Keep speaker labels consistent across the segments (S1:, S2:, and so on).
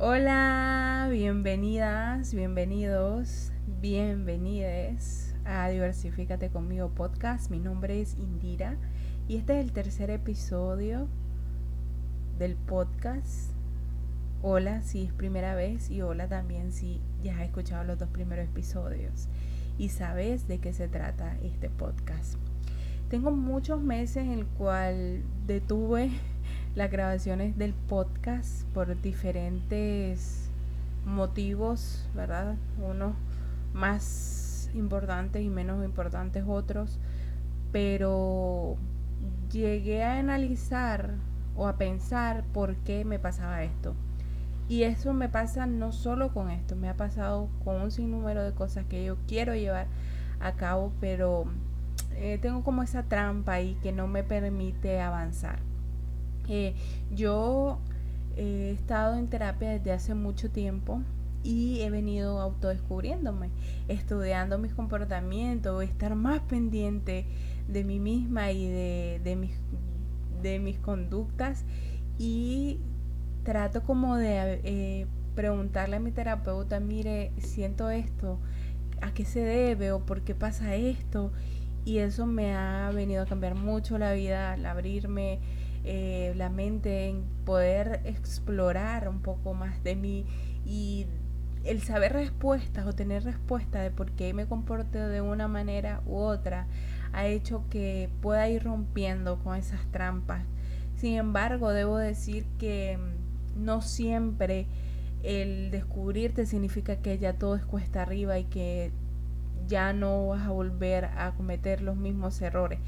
S1: Hola, bienvenidas, bienvenidos, bienvenides a Diversifícate conmigo podcast. Mi nombre es Indira y este es el tercer episodio del podcast. Hola si es primera vez y hola también si ya has escuchado los dos primeros episodios y sabes de qué se trata este podcast. Tengo muchos meses en el cual detuve las grabaciones del podcast por diferentes motivos, ¿verdad? Unos más importantes y menos importantes otros, pero llegué a analizar o a pensar por qué me pasaba esto. Y eso me pasa no solo con esto, me ha pasado con un sinnúmero de cosas que yo quiero llevar a cabo, pero eh, tengo como esa trampa ahí que no me permite avanzar. Eh, yo he estado en terapia desde hace mucho tiempo y he venido autodescubriéndome, estudiando mis comportamientos, estar más pendiente de mí misma y de, de, mis, de mis conductas y trato como de eh, preguntarle a mi terapeuta, mire, siento esto, ¿a qué se debe o por qué pasa esto? Y eso me ha venido a cambiar mucho la vida, al abrirme eh, la mente, en poder explorar un poco más de mí y el saber respuestas o tener respuestas de por qué me comporto de una manera u otra ha hecho que pueda ir rompiendo con esas trampas. Sin embargo, debo decir que mm, no siempre el descubrirte significa que ya todo es cuesta arriba y que ya no vas a volver a cometer los mismos errores.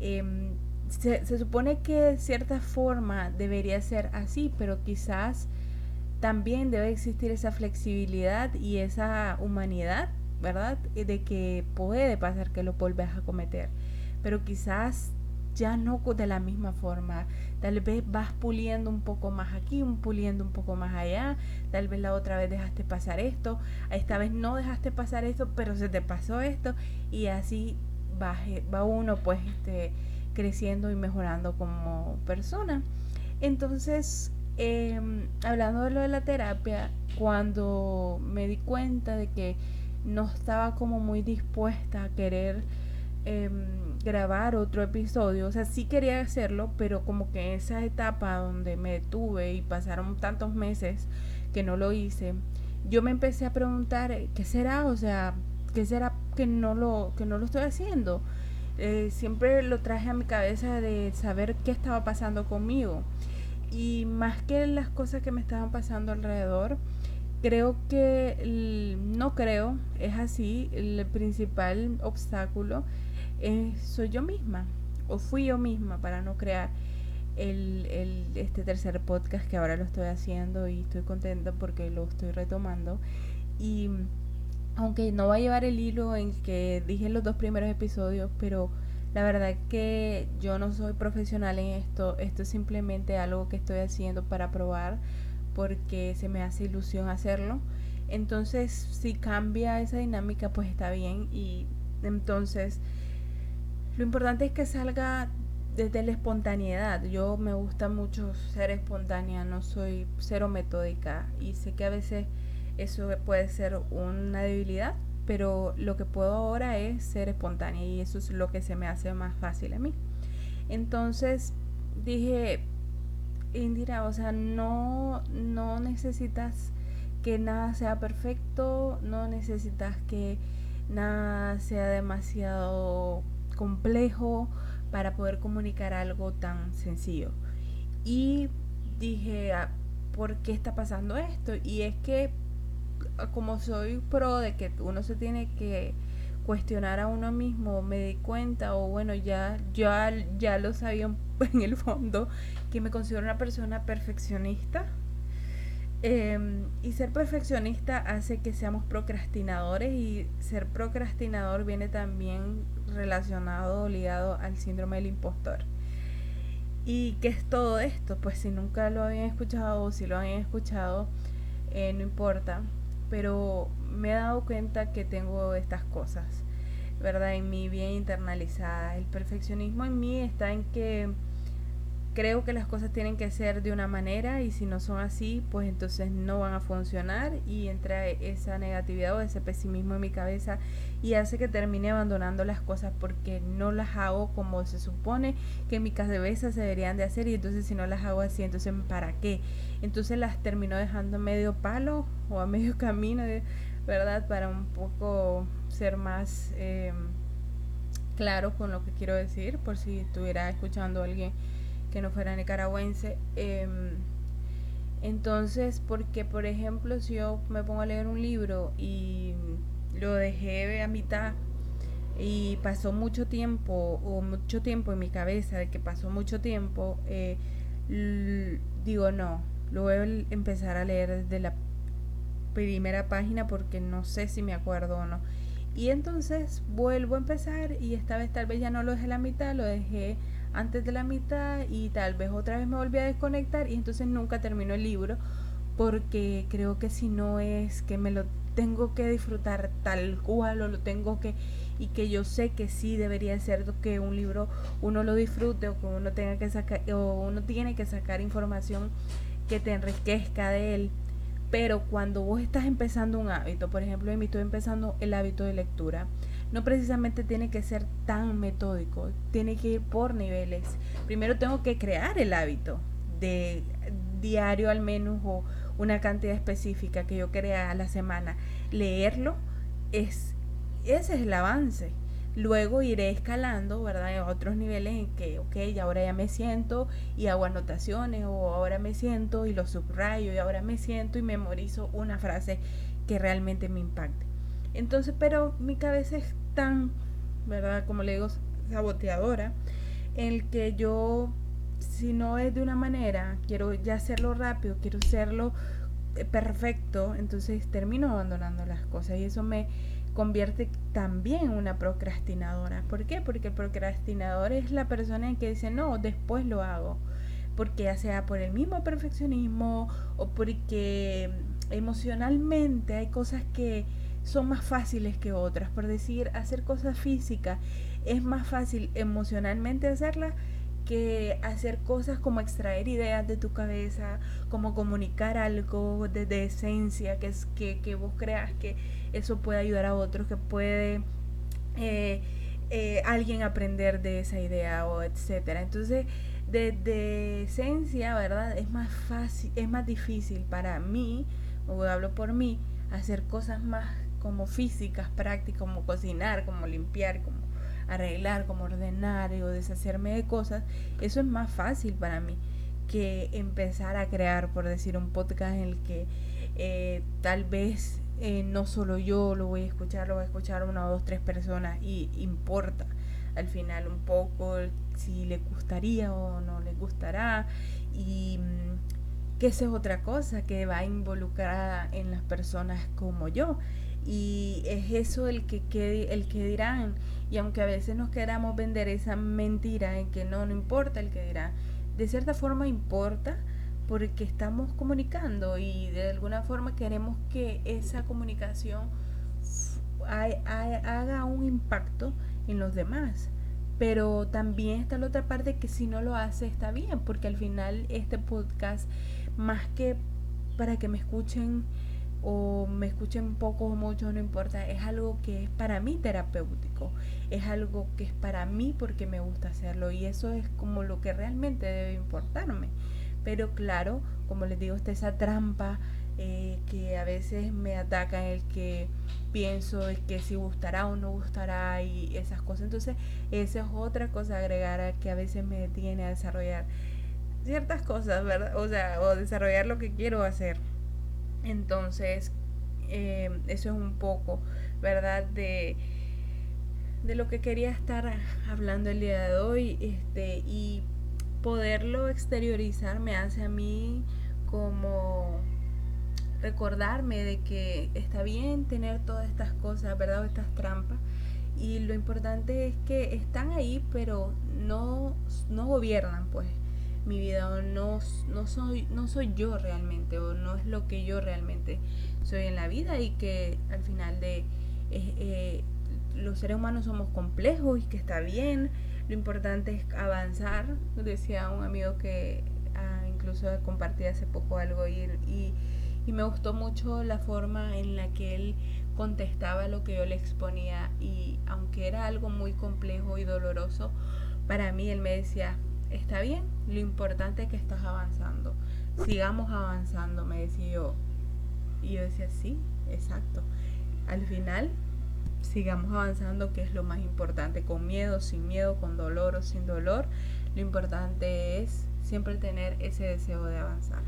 S1: Em, se, supone que de cierta forma debería ser así, pero quizás también debe existir esa flexibilidad y esa humanidad, ¿verdad? De que puede pasar que lo vuelvas a cometer, pero quizás ya no de la misma forma. Tal vez vas puliendo un poco más aquí, un puliendo un poco más allá. Tal vez la otra vez dejaste pasar esto, esta vez no dejaste pasar esto, pero se te pasó esto y así va, va uno pues este creciendo y mejorando como persona. Entonces, em, hablando de lo de la terapia, cuando me di cuenta de que no estaba como muy dispuesta a querer em, grabar otro episodio, o sea, sí quería hacerlo, pero como que esa etapa donde me detuve y pasaron tantos meses que no lo hice, yo me empecé a preguntar, ¿qué será? O sea, ¿qué será que no lo, que no lo estoy haciendo? Eh, siempre lo traje a mi cabeza de saber qué estaba pasando conmigo. Y más que las cosas que me estaban pasando alrededor, creo que, no creo, es así, el principal obstáculo soy yo misma, o fui yo misma para no crear el, el, este tercer podcast que ahora lo estoy haciendo y estoy contenta porque lo estoy retomando. Y aunque no va a llevar el hilo en que dije en los dos primeros episodios, pero la verdad que yo no soy profesional en esto, esto es simplemente algo que estoy haciendo para probar porque se me hace ilusión hacerlo. Entonces, si cambia esa dinámica, pues está bien y entonces lo importante es que salga desde la espontaneidad. Yo me gusta mucho ser espontánea, no soy cero metódica y sé que a veces eso puede ser una debilidad, pero lo que puedo ahora es ser espontánea y eso es lo que se me hace más fácil a mí. Entonces dije, Indira, o sea, no, no necesitas que nada sea perfecto, no necesitas que nada sea demasiado complejo para poder comunicar algo tan sencillo. Y dije, ah, ¿por qué está pasando esto? Y es que como soy pro de que uno se tiene que cuestionar a uno mismo, me di cuenta, o bueno, ya, ya, ya lo sabía en el fondo, que me considero una persona perfeccionista. Em, y ser perfeccionista hace que seamos procrastinadores y ser procrastinador viene también relacionado, ligado al síndrome del impostor. ¿Y qué es todo esto? Pues si nunca lo habían escuchado o si lo habían escuchado, eh, no importa pero me he dado cuenta que tengo estas cosas, ¿verdad? En mí bien internalizada. El perfeccionismo en mí está en que creo que las cosas tienen que ser de una manera y si no son así, pues entonces no van a funcionar y entra esa negatividad o ese pesimismo en mi cabeza y hace que termine abandonando las cosas porque no las hago como se supone que en mi cabeza se deberían de hacer y entonces si no las hago así, entonces ¿para qué? Entonces las termino dejando medio palo o a medio camino, ¿verdad? Para un poco ser más... Eh, claro con lo que quiero decir, por si estuviera escuchando a alguien que no fuera nicaragüense. Em, entonces, porque por ejemplo, si yo me pongo a leer un libro y lo dejé a mitad y pasó mucho tiempo, o mucho tiempo en mi cabeza, de que pasó mucho tiempo, eh, digo no, lo voy a empezar a leer desde la primera página porque no sé si me acuerdo o no. Y entonces vuelvo a empezar y esta vez tal vez ya no lo dejé a la mitad, lo dejé antes de la mitad y tal vez otra vez me volví a desconectar y entonces nunca termino el libro porque creo que si no es que me lo tengo que disfrutar tal cual o lo tengo que y que yo sé que sí debería ser que un libro uno lo disfrute o que uno tenga que sacar o uno tiene que sacar información que te enriquezca de él. Pero cuando vos estás empezando un hábito, por ejemplo, me estoy empezando el hábito de lectura, no precisamente tiene que ser tan metódico, tiene que ir por niveles. Primero tengo que crear el hábito de diario al menos o una cantidad específica que yo crea a la semana. Leerlo es ese es el avance. Luego iré escalando, ¿verdad? A otros niveles en que, ok, ahora ya me siento y hago anotaciones, o ahora me siento y lo subrayo, y ahora me siento y memorizo una frase que realmente me impacte. Entonces, pero mi cabeza es tan, ¿verdad? Como le digo, saboteadora, en el que yo, si no es de una manera, quiero ya hacerlo rápido, quiero hacerlo eh, perfecto, entonces termino abandonando las cosas y eso me convierte también en una procrastinadora. ¿Por qué? Porque el procrastinador es la persona que dice, no, después lo hago. Porque ya sea por el mismo perfeccionismo o porque emocionalmente hay cosas que son más fáciles que otras. Por decir, hacer cosas físicas es más fácil emocionalmente hacerlas que hacer cosas como extraer ideas de tu cabeza, como comunicar algo de, esencia, que, es, que, que, vos creas que eso puede ayudar a otros, que puede eh, eh, alguien aprender de esa idea o etcétera. Entonces, de, de, esencia, ¿verdad? Es más fácil, es más difícil para mí, o hablo por mí, hacer cosas más como físicas, prácticas, como cocinar, como limpiar, como arreglar, como ordenar o deshacerme de cosas, eso es más fácil para mí que empezar a crear, por decir, un podcast en el que eh, tal vez eh, no solo yo lo voy a escuchar, lo voy a escuchar una o dos, tres personas y importa al final un poco si le gustaría o no le gustará y mm, que esa es otra cosa que va involucrada en las personas como yo y es eso el que, el que dirán y aunque a veces nos queramos vender esa mentira en que no, no importa el que dirán, de cierta forma importa porque estamos comunicando y de alguna forma queremos que esa comunicación haga un impacto en los demás. Pero también está la otra parte que si no lo hace está bien, porque al final este podcast, más que para que me escuchen o me escuchen poco o mucho, no importa, es algo que es para mí terapéutico, es algo que es para mí porque me gusta hacerlo y eso es como lo que realmente debe importarme. Pero claro, como les digo, está esa trampa eh, que a veces me ataca en el que pienso que si gustará o no gustará y esas cosas. Entonces, esa es otra cosa agregar que a veces me detiene a desarrollar ciertas cosas, ¿verdad? O sea, o desarrollar lo que quiero hacer. Entonces, eh, eso es un poco, ¿verdad? De, de lo que quería estar hablando el día de hoy este, y poderlo exteriorizar me hace a mí como recordarme de que está bien tener todas estas cosas, ¿verdad? estas trampas. Y lo importante es que están ahí, pero no, no gobiernan, pues mi vida o no, no, soy, no soy yo realmente o no es lo que yo realmente soy en la vida y que al final de eh, los seres humanos somos complejos y que está bien lo importante es avanzar. Decía un amigo que ah, incluso compartí hace poco algo y, y, y me gustó mucho la forma en la que él contestaba lo que yo le exponía y aunque era algo muy complejo y doloroso, para mí él me decía, está bien, lo importante es que estás avanzando, sigamos avanzando, me decía yo. Y yo decía, sí, exacto. Al final, sigamos avanzando, que es lo más importante, con miedo, sin miedo, con dolor o sin dolor. Lo importante es siempre tener ese deseo de avanzar.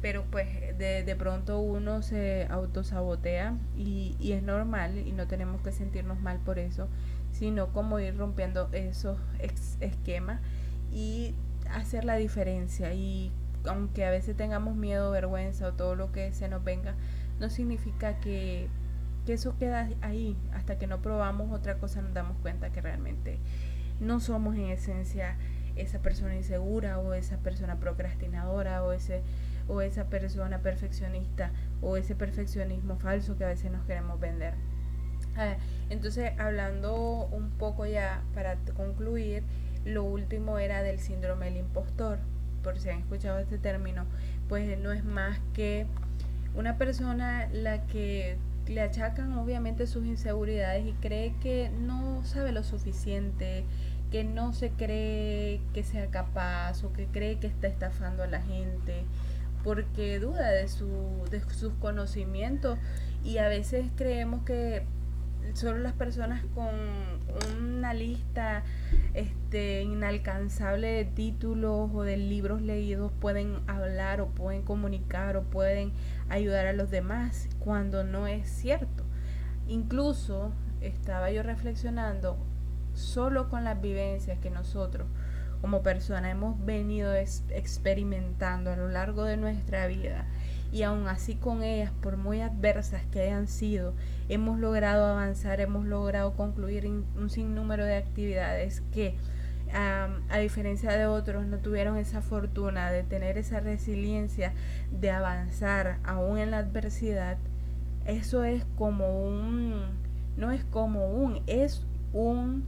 S1: Pero pues de, de pronto uno se autosabotea y, y es normal y no tenemos que sentirnos mal por eso, sino como ir rompiendo esos esquemas y hacer la diferencia y aunque a veces tengamos miedo, vergüenza o todo lo que se nos venga, no significa que, que eso queda ahí. Hasta que no probamos otra cosa nos damos cuenta que realmente no somos en esencia esa persona insegura o esa persona procrastinadora o ese o esa persona perfeccionista o ese perfeccionismo falso que a veces nos queremos vender. Ah, entonces, hablando un poco ya para concluir, lo último era del síndrome del impostor. Por si han escuchado este término, pues no es más que una persona la que le achacan obviamente sus inseguridades y cree que no sabe lo suficiente, que no se cree que sea capaz o que cree que está estafando a la gente, porque duda de, su, de sus conocimientos. Y a veces creemos que solo las personas con una lista este, inalcanzable de títulos o de libros leídos pueden hablar o pueden comunicar o pueden ayudar a los demás cuando no es cierto. Incluso estaba yo reflexionando solo con las vivencias que nosotros como personas hemos venido experimentando a lo largo de nuestra vida y aún así con ellas, por muy adversas que hayan sido, hemos logrado avanzar, hemos logrado concluir un sinnúmero de actividades que a diferencia de otros no tuvieron esa fortuna de tener esa resiliencia de avanzar aún en la adversidad, eso es como un, no es como un, es un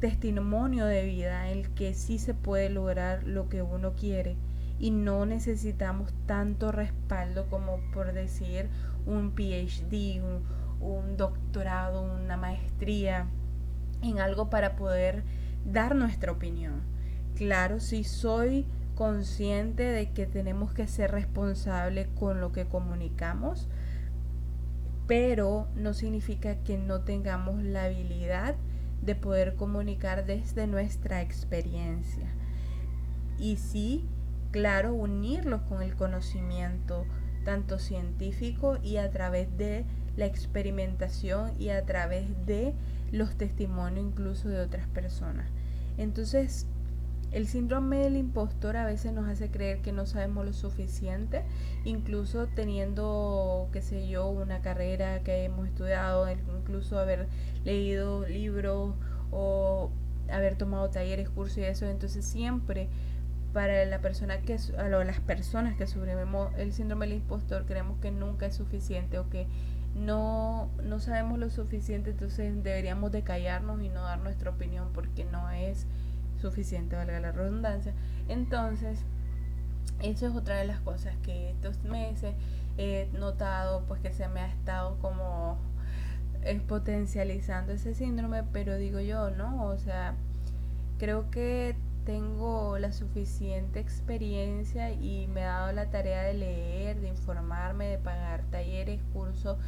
S1: testimonio de vida, el que sí se puede lograr lo que uno quiere. Y no necesitamos tanto respaldo como por decir un PhD, un, doctorado, una maestría en algo para poder dar nuestra opinión. Claro, si soy consciente de que tenemos que ser responsables con lo que comunicamos, pero no significa que no tengamos la habilidad de poder comunicar desde nuestra experiencia. Y sí, claro, unirlos con el conocimiento tanto científico y a través de la experimentación y a través de los testimonios incluso de otras personas. Entonces, el síndrome del impostor a veces nos hace creer que no sabemos lo suficiente, incluso teniendo, qué sé yo, una carrera que hemos estudiado, incluso haber leído libros o haber tomado talleres, cursos y eso. Entonces siempre para la persona que a las personas que sufrimos el síndrome del impostor creemos que nunca es suficiente o que no, no sabemos lo suficiente, entonces deberíamos de callarnos y no dar nuestra opinión porque no es suficiente, valga la redundancia. Entonces, eso es otra de las cosas que estos meses he notado, pues que se me ha estado como es potencializando ese síndrome, pero digo yo, ¿no? O sea, creo que tengo la suficiente experiencia y me he dado la tarea de leer, de informarme, de pagar talleres, cursos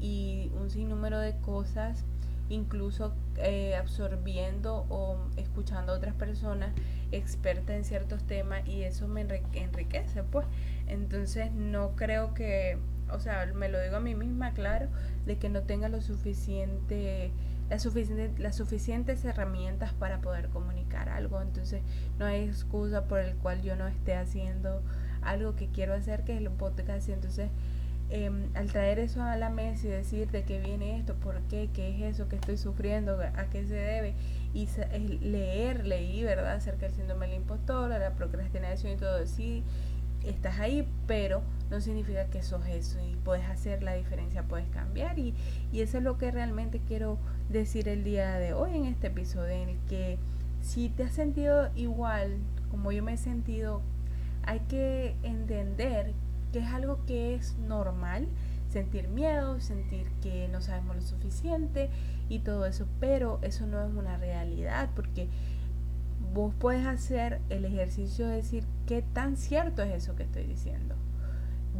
S1: y un sinnúmero de cosas, incluso eh, absorbiendo o escuchando a otras personas expertas en ciertos temas y eso me enriquece, pues. Entonces no creo que, o sea, me lo digo a mí misma, claro, de que no tenga lo suficiente las, suficiente, las suficientes herramientas para poder comunicar algo. Entonces no hay excusa por el cual yo no esté haciendo algo que quiero hacer, que es el podcast. Entonces em, al traer eso a la mesa y decir de qué viene esto, por qué, qué es eso que estoy sufriendo, a qué se debe, y leer, leí, ¿verdad?, acerca del síndrome del impostor, la procrastinación y todo, sí, estás ahí, pero no significa que sos eso y puedes hacer la diferencia, puedes cambiar y, y eso es lo que realmente quiero decir el día de hoy en este episodio en el que si te has sentido igual como yo me he sentido, hay que entender que es algo que es normal, sentir miedo, sentir que no sabemos lo suficiente y todo eso, pero eso no es una realidad porque vos puedes hacer el ejercicio de decir qué tan cierto es eso que estoy diciendo.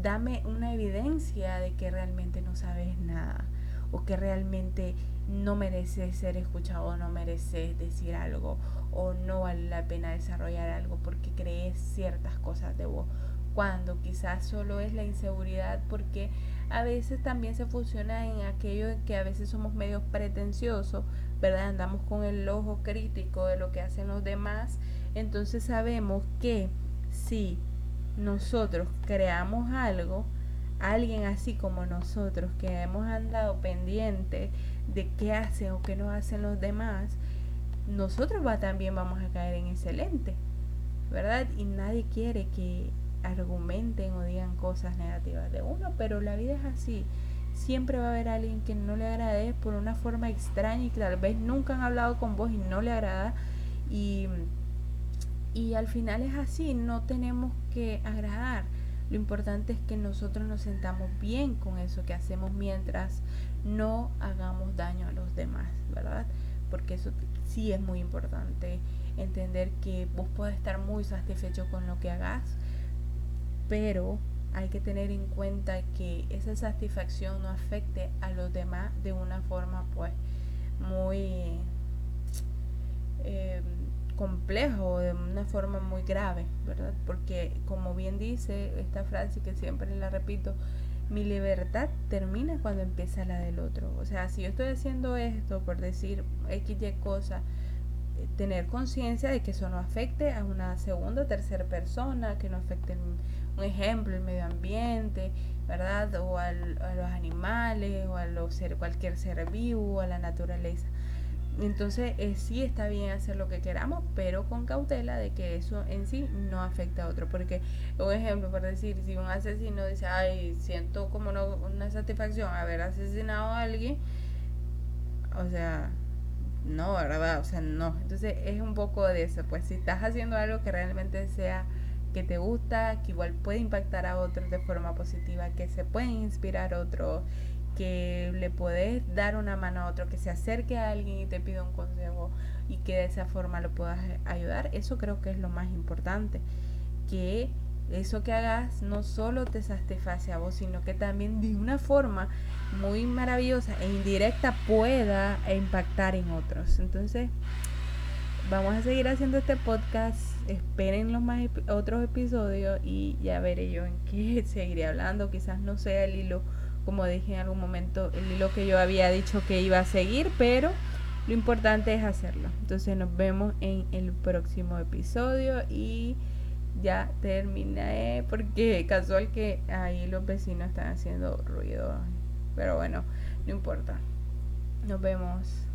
S1: Dame una evidencia de que realmente no sabes nada o que realmente no mereces ser escuchado no mereces decir algo o no vale la pena desarrollar algo porque crees ciertas cosas de vos cuando quizás solo es la inseguridad porque a veces también se funciona en aquello que a veces somos medios pretenciosos, ¿verdad? Andamos con el ojo crítico de lo que hacen los demás, entonces sabemos que si nosotros creamos algo, alguien así como nosotros que hemos andado pendiente de qué hacen o qué no hacen los demás, nosotros va, también vamos a caer en excelente, ¿verdad? Y nadie quiere que argumenten o digan cosas negativas de uno, pero la vida es así. Siempre va a haber alguien que no le agrade por una forma extraña y que tal vez nunca han hablado con vos y no le agrada. Y, y al final es así, no tenemos que agradar. Lo importante es que nosotros nos sentamos bien con eso que hacemos mientras no hagamos daño a los demás, ¿verdad? Porque eso sí es muy importante entender que vos puedes estar muy satisfecho con lo que hagas, pero hay que tener en cuenta que esa satisfacción no afecte a los demás de una forma pues muy eh, compleja o de una forma muy grave, ¿verdad? Porque como bien dice esta frase que siempre la repito, mi libertad termina cuando empieza la del otro. O sea, si yo estoy haciendo esto por decir X, Y cosa, eh, tener conciencia de que eso no afecte a una segunda o tercera persona, que no afecte un ejemplo, el medio ambiente, ¿verdad? O a los animales, o a los ser, cualquier ser vivo, a la naturaleza. Entonces eh, sí está bien hacer lo que queramos, pero con cautela de que eso en sí no afecta a otro. Porque, un ejemplo, por decir, si un asesino dice, ay, siento como una satisfacción haber asesinado a alguien, o sea, no, ¿verdad? O sea, no. Entonces es un poco de eso. Pues si estás haciendo algo que realmente sea que te gusta, que igual puede impactar a otros de forma positiva, que se puede inspirar a otro, que le puedes dar una mano a otro, que se acerque a alguien y te pida un consejo y que de esa forma lo puedas ayudar, eso creo que es lo más importante, que eso que hagas no solo te satisface a vos, sino que también de una forma muy maravillosa e indirecta pueda impactar en otros. Entonces, vamos a seguir haciendo este podcast. Esperen los más otros episodios y ya veré yo en qué seguiré hablando. Quizás no sea el hilo, como dije en algún momento, el hilo que yo había dicho que iba a seguir, pero lo importante es hacerlo. Entonces nos vemos en el próximo episodio y ya terminé porque casual que ahí los vecinos están haciendo ruido. Pero bueno, no importa. Nos vemos.